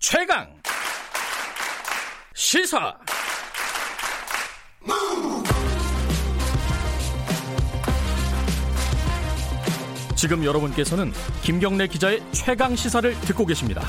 최강 시사 지금 여러분께서는 김경래 기자의 최강 시사를 듣고 계십니다.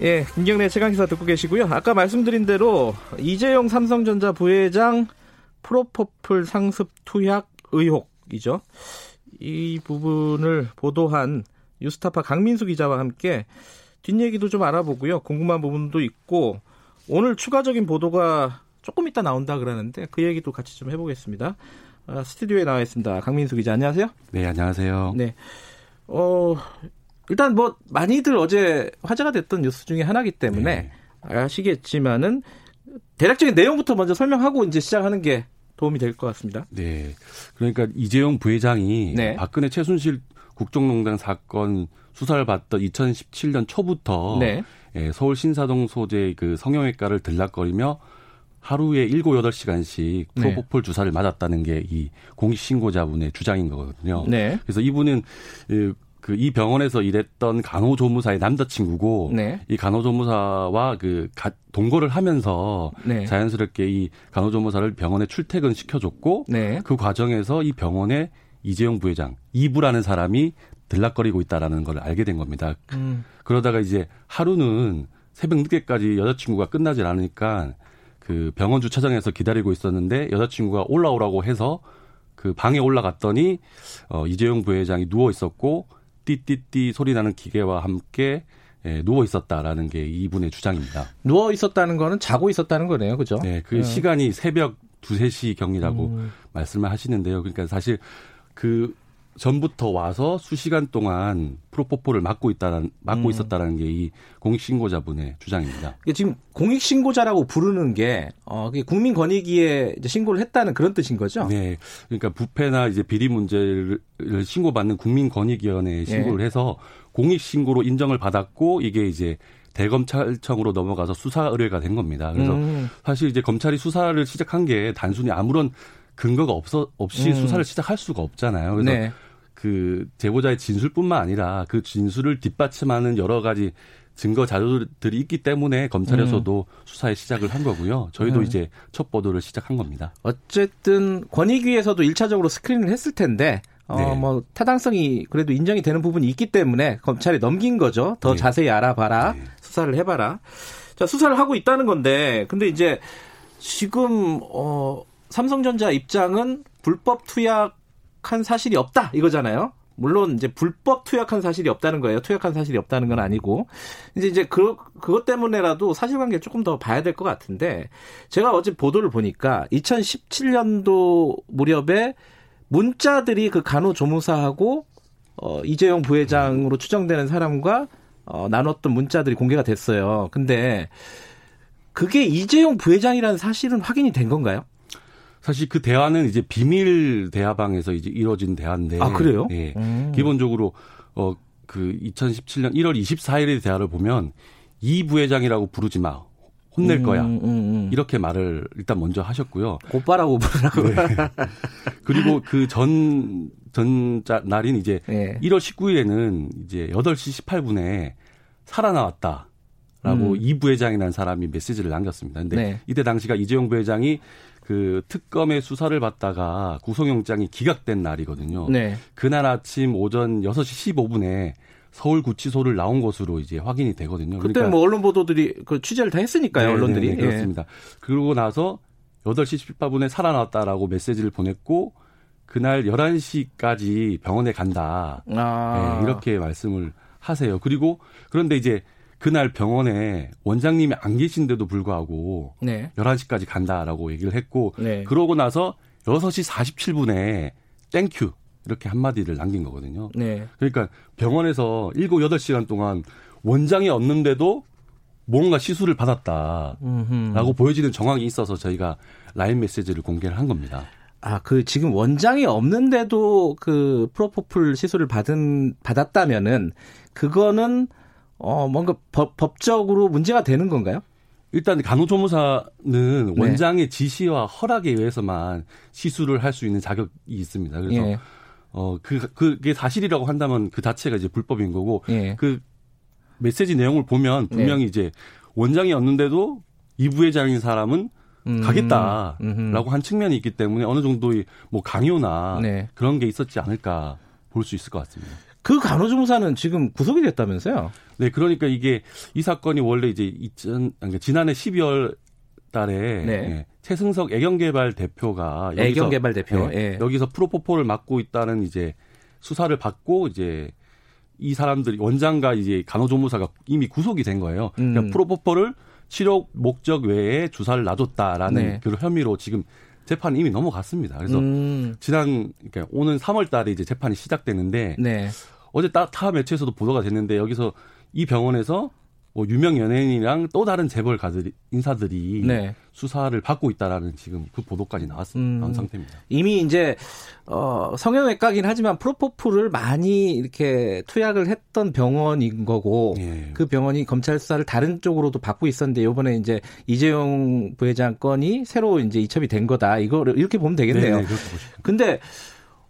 예, 김경래 최강 시사 듣고 계시고요. 아까 말씀드린 대로 이재용 삼성전자 부회장 프로포플 상습 투약 의혹이죠. 이 부분을 보도한 뉴스타파 강민수 기자와 함께 뒷얘기도 좀 알아보고요. 궁금한 부분도 있고 오늘 추가적인 보도가 조금 이따 나온다 그러는데 그 얘기도 같이 좀 해보겠습니다. 아, 스튜디오에 나와 있습니다. 강민수 기자 안녕하세요. 네 안녕하세요. 네. 어 일단 뭐 많이들 어제 화제가 됐던 뉴스 중에 하나이기 때문에 네. 아시겠지만은 대략적인 내용부터 먼저 설명하고 이제 시작하는 게 도움이 될 것 같습니다. 네. 그러니까 이재용 부회장이 네. 박근혜 최순실 국정농단 사건 수사를 받던 2017년 초부터 네. 예, 서울 신사동 소재 그 성형외과를 들락거리며 하루에 7, 8시간씩 프로포폴 네. 주사를 맞았다는 게 이 공익신고자분의 주장인 거거든요. 네. 그래서 이분은 그 이 병원에서 일했던 간호조무사의 남자친구고 네. 이 간호조무사와 그 동거를 하면서 네. 자연스럽게 이 간호조무사를 병원에 출퇴근 시켜줬고 네. 그 과정에서 이 병원에 이재용 부회장 이부라는 사람이 들락거리고 있다라는 걸 알게 된 겁니다. 음. 그러다가 이제 하루는 새벽 늦게까지 여자친구가 끝나질 않으니까 그 병원 주차장에서 기다리고 있었는데 여자친구가 올라오라고 해서 그 방에 올라갔더니 어 이재용 부회장이 누워 있었고 띠띠띠 소리 나는 기계와 함께 예, 누워 있었다라는 게 이분의 주장입니다. 누워 있었다는 거는 자고 있었다는 거네요. 그죠? 네, 그 네. 시간이 새벽 두세 시 경이라고 음. 말씀을 하시는데요. 그러니까 사실 그 전부터 와서 수시간 동안 프로포폴을 맡고 있다는 맡고 음. 있었다라는 게 이 공익신고자분의 주장입니다. 지금 공익신고자라고 부르는 게 어, 국민권익위에 이제 신고를 했다는 그런 뜻인 거죠? 네, 그러니까 부패나 이제 비리 문제를 신고받는 국민권익위원회에 예. 신고를 네. 해서 공익신고로 인정을 받았고 이게 이제 대검찰청으로 넘어가서 수사 의뢰가 된 겁니다. 그래서 음. 사실 이제 검찰이 수사를 시작한 게 단순히 아무런 근거가 없어 없이 음. 수사를 시작할 수가 없잖아요. 그래서 네. 그 제보자의 진술뿐만 아니라 그 진술을 뒷받침하는 여러 가지 증거 자료들이 있기 때문에 검찰에서도 음. 수사에 시작을 한 거고요. 저희도 음. 이제 첫 보도를 시작한 겁니다. 어쨌든 권익위에서도 1차적으로 스크린을 했을 텐데 어, 네. 뭐 타당성이 그래도 인정이 되는 부분이 있기 때문에 검찰에 넘긴 거죠. 더 네. 자세히 알아봐라. 네. 수사를 해봐라. 자, 수사를 하고 있다는 건데, 근데 이제 지금 어 삼성전자 입장은 불법 투약한 사실이 없다 이거잖아요. 물론 이제 불법 투약한 사실이 없다는 거예요. 투약한 사실이 없다는 건 아니고 이제 이제 그 그것 때문에라도 사실관계 조금 더 봐야 될 것 같은데 제가 어제 보도를 보니까 2017년도 무렵에 문자들이 그 간호조무사하고 어 이재용 부회장으로 추정되는 사람과 어 나눴던 문자들이 공개가 됐어요. 근데 그게 이재용 부회장이라는 사실은 확인이 된 건가요? 사실 그 대화는 이제 비밀 대화방에서 이제 이루어진 대화인데. 아, 그래요? 예. 음. 기본적으로, 어, 그 2017년 1월 24일의 대화를 보면 이 부회장이라고 부르지 마. 혼낼 음, 거야. 음, 음, 이렇게 말을 일단 먼저 하셨고요. 곧바라고 부르라고. 네. 그리고 그 전, 전 날인 이제 네. 1월 19일에는 이제 8시 18분에 살아나왔다. 라고 음. 이 부회장이라는 사람이 메시지를 남겼습니다. 근데 네. 이때 당시가 이재용 부회장이 그 특검의 수사를 받다가 구속영장이 기각된 날이거든요. 네. 그날 아침 오전 6시 15분에 서울 구치소를 나온 것으로 이제 확인이 되거든요. 그때 그러니까 뭐 언론 보도들이 그 취재를 다 했으니까요, 네, 언론들이. 네, 네, 그렇습니다. 예. 그러고 나서 8시 18분에 살아났다라고 메시지를 보냈고 그날 11시까지 병원에 간다. 아. 네, 이렇게 말씀을 하세요. 그리고 그런데 이제 그날 병원에 원장님이 안 계신데도 불구하고 네. 11시까지 간다라고 얘기를 했고 네. 그러고 나서 6시 47분에 Thank you 이렇게 한마디를 남긴 거거든요. 네. 그러니까 병원에서 7, 8시간 동안 원장이 없는데도 뭔가 시술을 받았다라고 음흠. 보여지는 정황이 있어서 저희가 라인 메시지를 공개를 한 겁니다. 아, 그 지금 원장이 없는데도 그 프로포폴 시술을 받은 받았다면은 그거는 어, 뭔가 법, 법적으로 문제가 되는 건가요? 일단 간호조무사는 네. 원장의 지시와 허락에 의해서만 시술을 할 수 있는 자격이 있습니다. 그래서 예. 어, 그, 그게 사실이라고 한다면 그 자체가 이제 불법인 거고, 예. 그 메시지 내용을 보면 분명히 네. 이제 원장이었는데도 이 부회장인 사람은 음. 가겠다라고 음흠. 한 측면이 있기 때문에 어느 정도의 뭐 강요나 네. 그런 게 있었지 않을까 볼 수 있을 것 같습니다. 그 간호조무사는 지금 구속이 됐다면서요? 네, 그러니까 이게 이 사건이 원래 이제 2000, 그러니까 지난해 12월 달에 네. 예, 최승석 애경개발 대표가 애경개발 대표 예, 예. 여기서 프로포폴을 맡고 있다는 이제 수사를 받고 이제 이 사람들이 원장과 이제 간호조무사가 이미 구속이 된 거예요. 그러니까 음. 그러니까 프로포폴을 치료 목적 외에 주사를 놔줬다라는 네. 그 혐의로 지금 재판이 이미 넘어갔습니다. 그래서 음. 지난 그러니까 오는 3월 달에 이제 재판이 시작됐는데 네. 어제 타 매체에서도 보도가 됐는데 여기서 이 병원에서 뭐 유명 연예인이랑 또 다른 재벌 가들 인사들이 네. 수사를 받고 있다라는 지금 그 보도까지 나왔, 음, 나온 상태입니다. 이미 이제 어, 성형외과긴 하지만 프로포폴을 많이 이렇게 투약을 했던 병원인 거고 예. 그 병원이 검찰 수사를 다른 쪽으로도 받고 있었는데 이번에 이제 이재용 부회장 건이 새로 이제 이첩이 된 거다. 이거를 이렇게 보면 되겠네요. 네네, 근데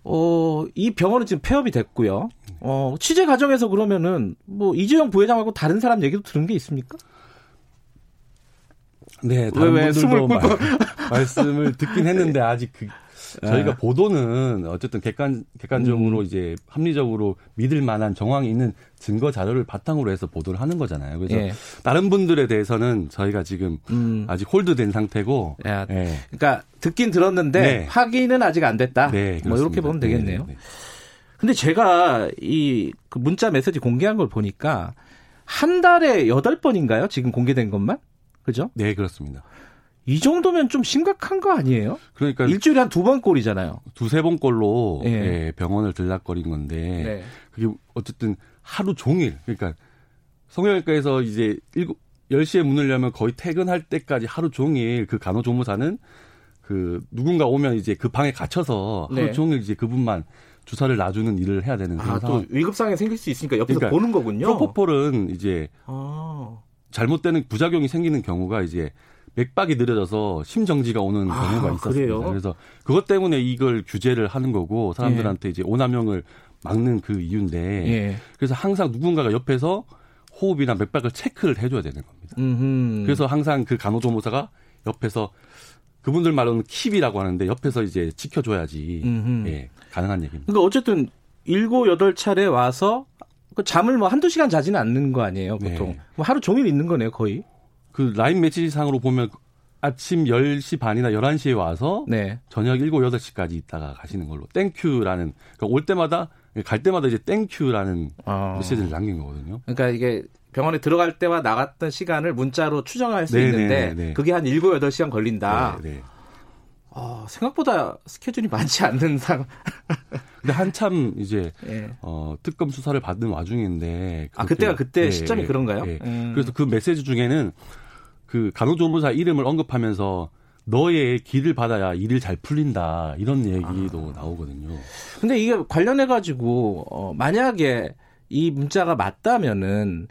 어, 이 병원은 지금 폐업이 됐고요. 어, 취재 과정에서 그러면은 뭐 이재용 부회장하고 다른 사람 얘기도 들은 게 있습니까? 네, 다른 왜, 왜 분들도 말, 말씀을 듣긴 했는데 아직 그 저희가 네. 보도는 어쨌든 객관 객관적으로 음. 이제 합리적으로 믿을 만한 정황이 있는 증거 자료를 바탕으로 해서 보도를 하는 거잖아요. 그래서 예. 다른 분들에 대해서는 저희가 지금 음. 아직 홀드된 상태고. 야, 예. 그러니까 듣긴 들었는데 네. 확인은 아직 안 됐다. 네, 뭐 이렇게 보면 되겠네요. 네, 네, 네. 근데 제가 이그 문자 메시지 공개한 걸 보니까 한 달에 여덟 번인가요? 지금 공개된 것만? 그죠? 네, 그렇습니다. 이 정도면 좀 심각한 거 아니에요? 그러니까 일주일에 한 두 번 꼴이잖아요. 두세 번 꼴로 예. 예, 병원을 들락거린 건데 네. 그게 어쨌든 하루 종일 그러니까 성형외과에서 이제 일곱 10시에 문을 열면 거의 퇴근할 때까지 하루 종일 그 간호조무사는 그 누군가 오면 이제 그 방에 갇혀서 하루 네. 종일 이제 그분만 주사를 놔주는 일을 해야 되는 그런 아, 상황. 또 위급상황이 생길 수 있으니까 옆에서 그러니까 보는 거군요. 프로포폴은 이제 아. 잘못되는 부작용이 생기는 경우가 이제 맥박이 느려져서 심정지가 오는 아, 경우가 있었습니다. 그래요? 그래서 그것 때문에 이걸 규제를 하는 거고 사람들한테 예. 이제 오남용을 막는 그 이유인데 예. 그래서 항상 누군가가 옆에서 호흡이나 맥박을 체크를 해줘야 되는 겁니다. 음흠. 그래서 항상 그 간호조무사가 옆에서 그분들 말로는 keep이라고 하는데 옆에서 이제 지켜줘야지 예, 가능한 얘기입니다. 그러니까 어쨌든 일곱 여덟 차례 와서 그 잠을 뭐 한두 시간 자지는 않는 거 아니에요, 보통. 네. 뭐 하루 종일 있는 거네요, 거의. 그 라인 메시지상으로 보면 아침 10시 반이나 11시에 와서 네. 저녁 7, 8시까지 있다가 가시는 걸로 thank you라는 그러니까 올 때마다 갈 때마다 이제 thank you라는 어. 메시지를 남긴 거거든요. 그러니까 이게 병원에 들어갈 때와 나갔던 시간을 문자로 추정할 수 네네네네. 있는데 네, 네, 네. 그게 한 7, 8시간 걸린다. 네네. 어, 생각보다 스케줄이 많지 않는 상. 근데 한참 이제 네. 어, 특검 수사를 받는 와중인데 아 그때가 그때 네, 시점이 그런가요? 네. 음. 그래서 그 메시지 중에는 그 간호조무사 이름을 언급하면서 너의 길을 받아야 일을 잘 풀린다 이런 얘기도 아. 나오거든요. 근데 이게 관련해 가지고 어 만약에 이 문자가 맞다면은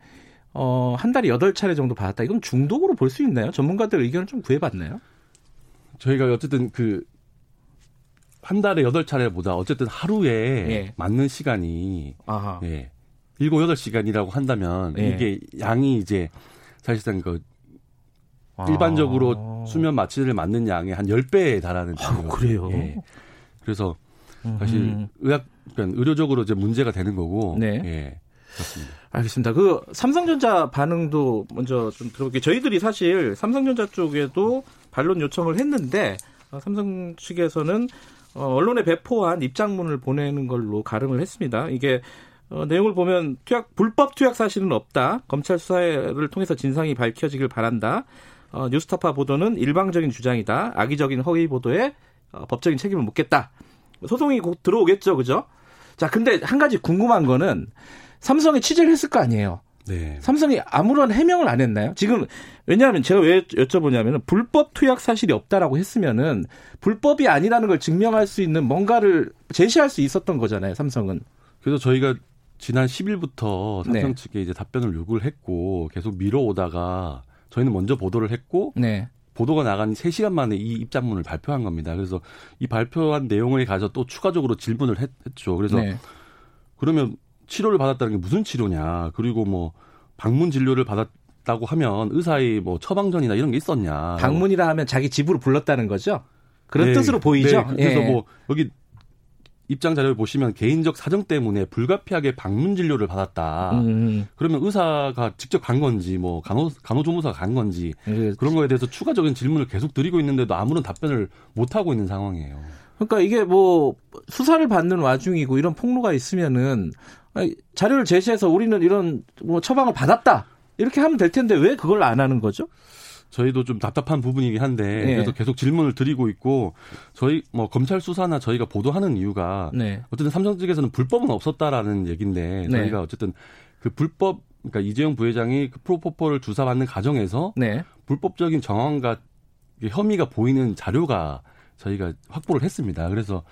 어, 한 달에 여덟 차례 정도 받았다. 이건 중독으로 볼 수 있나요? 전문가들 의견을 좀 구해봤나요? 저희가 어쨌든 그, 한 달에 여덟 차례보다 어쨌든 하루에 예. 맞는 시간이, 아하. 예. 일곱, 여덟 시간이라고 한다면, 예. 이게 양이 이제 사실상 그 일반적으로 아. 수면 마취를 맞는 양의 한 10배에 달하는 아, 그래요? 예. 그래서 사실 음. 의학 그러니까 의료적으로 이제 문제가 되는 거고 네. 예. 그렇습니다. 알겠습니다. 그 삼성전자 반응도 먼저 좀 들어볼게요. 저희들이 사실 삼성전자 쪽에도 반론 요청을 했는데 어, 삼성 측에서는 어, 언론에 배포한 입장문을 보내는 걸로 가름을 했습니다. 이게 어, 내용을 보면 투약 불법 투약 사실은 없다. 검찰 수사를 통해서 진상이 밝혀지길 바란다. 어, 뉴스타파 보도는 일방적인 주장이다. 악의적인 허위 보도에 어, 법적인 책임을 묻겠다. 소송이 곧 들어오겠죠, 그죠? 자, 근데 한 가지 궁금한 거는 삼성이 취재를 했을 거 아니에요. 네. 삼성이 아무런 해명을 안 했나요? 지금 왜냐하면 제가 왜 여쭤보냐면은 불법 투약 사실이 없다라고 했으면은 불법이 아니라는 걸 증명할 수 있는 뭔가를 제시할 수 있었던 거잖아요. 삼성은. 그래서 저희가 지난 10일부터 삼성 네. 측에 이제 답변을 요구를 했고 계속 미뤄오다가 저희는 먼저 보도를 했고 네. 보도가 나간 3시간 만에 이 입장문을 발표한 겁니다. 그래서 이 발표한 내용을 가져 또 추가적으로 질문을 했, 죠 그래서 네. 그러면 치료를 받았다는 게 무슨 치료냐. 그리고 뭐 방문 진료를 받았다고 하면 의사의 뭐 처방전이나 이런 게 있었냐. 방문이라 하면 자기 집으로 불렀다는 거죠? 그런 네, 뜻으로 보이죠. 네, 그래서 예. 뭐 여기 입장 자료를 보시면 개인적 사정 때문에 불가피하게 방문 진료를 받았다. 음. 그러면 의사가 직접 간 건지 뭐 간호 간호조무사가 간 건지 그 그런 거에 대해서 추가적인 질문을 계속 드리고 있는데도 아무런 답변을 못 하고 있는 상황이에요. 그러니까 이게 뭐 수사를 받는 와중이고 이런 폭로가 있으면은 자료를 제시해서 우리는 이런 뭐 처방을 받았다 이렇게 하면 될 텐데 왜 그걸 안 하는 거죠? 저희도 좀 답답한 부분이긴 한데 네. 그래서 계속 질문을 드리고 있고 저희 뭐 검찰 수사나 저희가 보도하는 이유가 네. 어쨌든 삼성 측에서는 불법은 없었다라는 얘기인데 네. 저희가 어쨌든 그 불법 그러니까 이재용 부회장이 그 프로포폴을 주사받는 과정에서 네. 불법적인 정황과 혐의가 보이는 자료가 저희가 확보를 했습니다. 그래서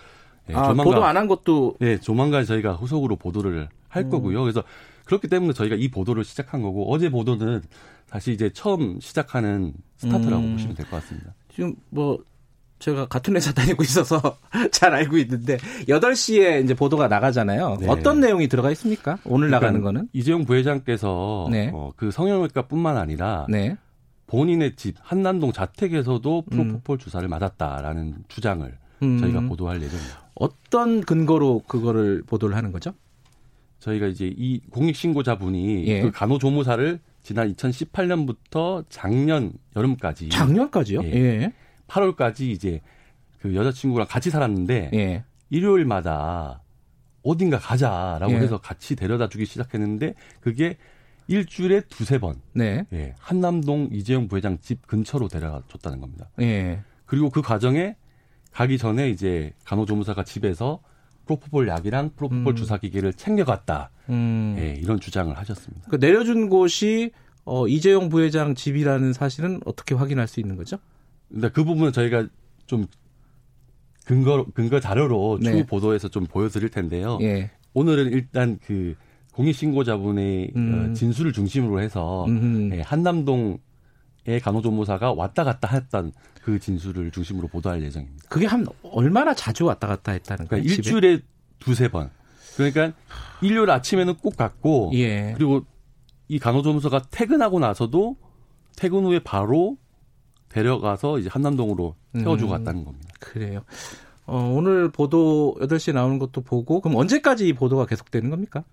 예, 아, 조만간, 보도 안 한 것도 예, 조만간 저희가 후속으로 보도를 할 음. 거고요. 그래서 그렇기 때문에 저희가 이 보도를 시작한 거고 어제 보도는 다시 이제 처음 시작하는 스타트라고 음. 보시면 될 것 같습니다. 지금 뭐 제가 같은 회사 다니고 있어서 잘 알고 있는데 8시에 이제 보도가 나가잖아요. 네. 어떤 내용이 들어가 있습니까? 오늘 그러니까 나가는 거는? 이재용 부회장께서 네. 어, 그 성형외과뿐만 아니라 네. 본인의 집 한남동 자택에서도 프로포폴 음. 주사를 맞았다라는 주장을 음. 저희가 보도할 예정입니다. 어떤 근거로 그거를 보도를 하는 거죠? 저희가 이제 이 공익신고자분이 예. 그 간호조무사를 지난 2018년부터 작년 여름까지 작년까지요? 예. 예. 8월까지 이제 그 여자친구랑 같이 살았는데 예. 일요일마다 어딘가 가자라고 예. 해서 같이 데려다 주기 시작했는데 그게 일주일에 두세 번 네. 예, 한남동 이재용 부회장 집 근처로 데려가 줬다는 겁니다. 예. 그리고 그 과정에 가기 전에 이제 간호조무사가 집에서 프로포폴 약이랑 프로포폴 음. 주사 기계를 챙겨갔다. 음. 예, 이런 주장을 하셨습니다. 그 내려준 곳이 어, 이재용 부회장 집이라는 사실은 어떻게 확인할 수 있는 거죠? 근데 그 부분은 저희가 좀 근거 근거 자료로 추후 네. 보도에서 좀 보여드릴 텐데요. 예. 오늘은 일단 그 공익신고자분의 음. 어, 진술을 중심으로 해서 예, 한남동 의 간호조무사가 왔다 갔다 했던 그 진술을 중심으로 보도할 예정입니다. 그게 한 얼마나 자주 왔다 갔다 했다는 거예요? 그러니까 일주일에 두세 번. 그러니까 일요일 아침에는 꼭 갔고 예. 그리고 이 간호조무사가 퇴근하고 나서도 퇴근 후에 바로 데려가서 이제 한남동으로 태워주고 음, 갔다는 겁니다. 그래요. 어, 오늘 보도 8시에 나오는 것도 보고 그럼 언제까지 이 보도가 계속되는 겁니까?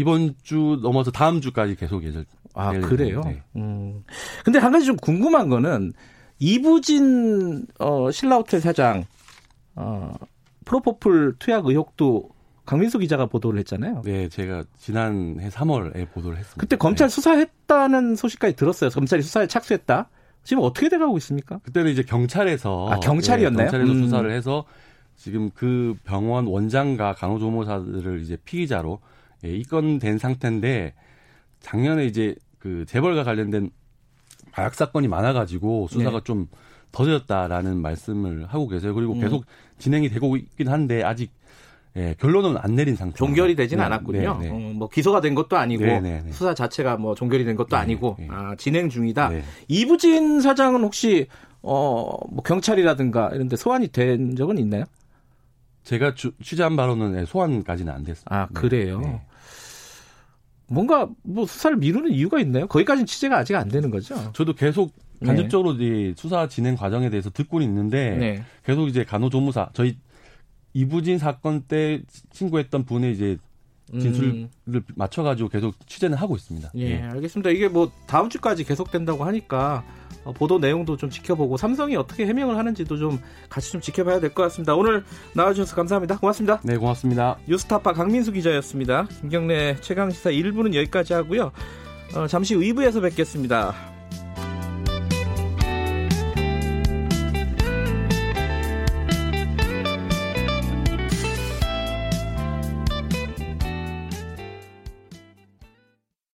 이번 주 넘어서 다음 주까지 계속 예정. 아 그래요. 네. 음. 근데 한 가지 좀 궁금한 거는 이부진 어, 신라호텔 사장 어, 프로포폴 투약 의혹도 강민수 기자가 보도를 했잖아요. 네, 제가 지난해 3월에 보도를 했습니다. 그때 검찰 네. 수사했다는 소식까지 들었어요. 검찰이 수사에 착수했다. 지금 어떻게 돼가고 있습니까? 그때는 이제 경찰에서 아 경찰이었나요? 네, 경찰에서 음. 수사를 해서 지금 그 병원 원장과 간호조무사들을 이제 피의자로 예, 입건된 상태인데 작년에 이제 그 재벌과 관련된 마약 사건이 많아가지고 수사가 네. 좀 더뎌졌다라는 말씀을 하고 계세요. 그리고 음. 계속 진행이 되고 있긴 한데 아직 예, 결론은 안 내린 상태. 종결이 되진 네, 않았군요. 네, 네. 어, 뭐 기소가 된 것도 아니고 네, 네, 네. 수사 자체가 뭐 종결이 된 것도 아니고 아, 진행 중이다. 이부진 사장은 혹시 어 뭐 경찰이라든가 이런 데 소환이 된 적은 있나요? 제가 주, 취재한 바로는 소환까지는 안 됐습니다. 아 그래요. 뭔가 뭐 수사를 미루는 이유가 있나요? 거기까지는 취재가 아직 안 되는 거죠. 저도 계속 간접적으로 네. 수사 진행 과정에 대해서 듣고 있는데 네. 계속 이제 간호조무사 저희 이부진 사건 때 신고했던 분의 이제 진술을 음. 맞춰가지고 계속 취재는 하고 있습니다. 예, 예, 알겠습니다. 이게 뭐 다음 주까지 계속된다고 하니까 어, 보도 내용도 좀 지켜보고 삼성이 어떻게 해명을 하는지도 좀 같이 좀 지켜봐야 될 것 같습니다. 오늘 나와주셔서 감사합니다. 고맙습니다. 네, 고맙습니다. 뉴스타파 강민수 기자였습니다. 김경래 최강시사 1부는 여기까지 하고요. 어, 잠시 2부에서 뵙겠습니다.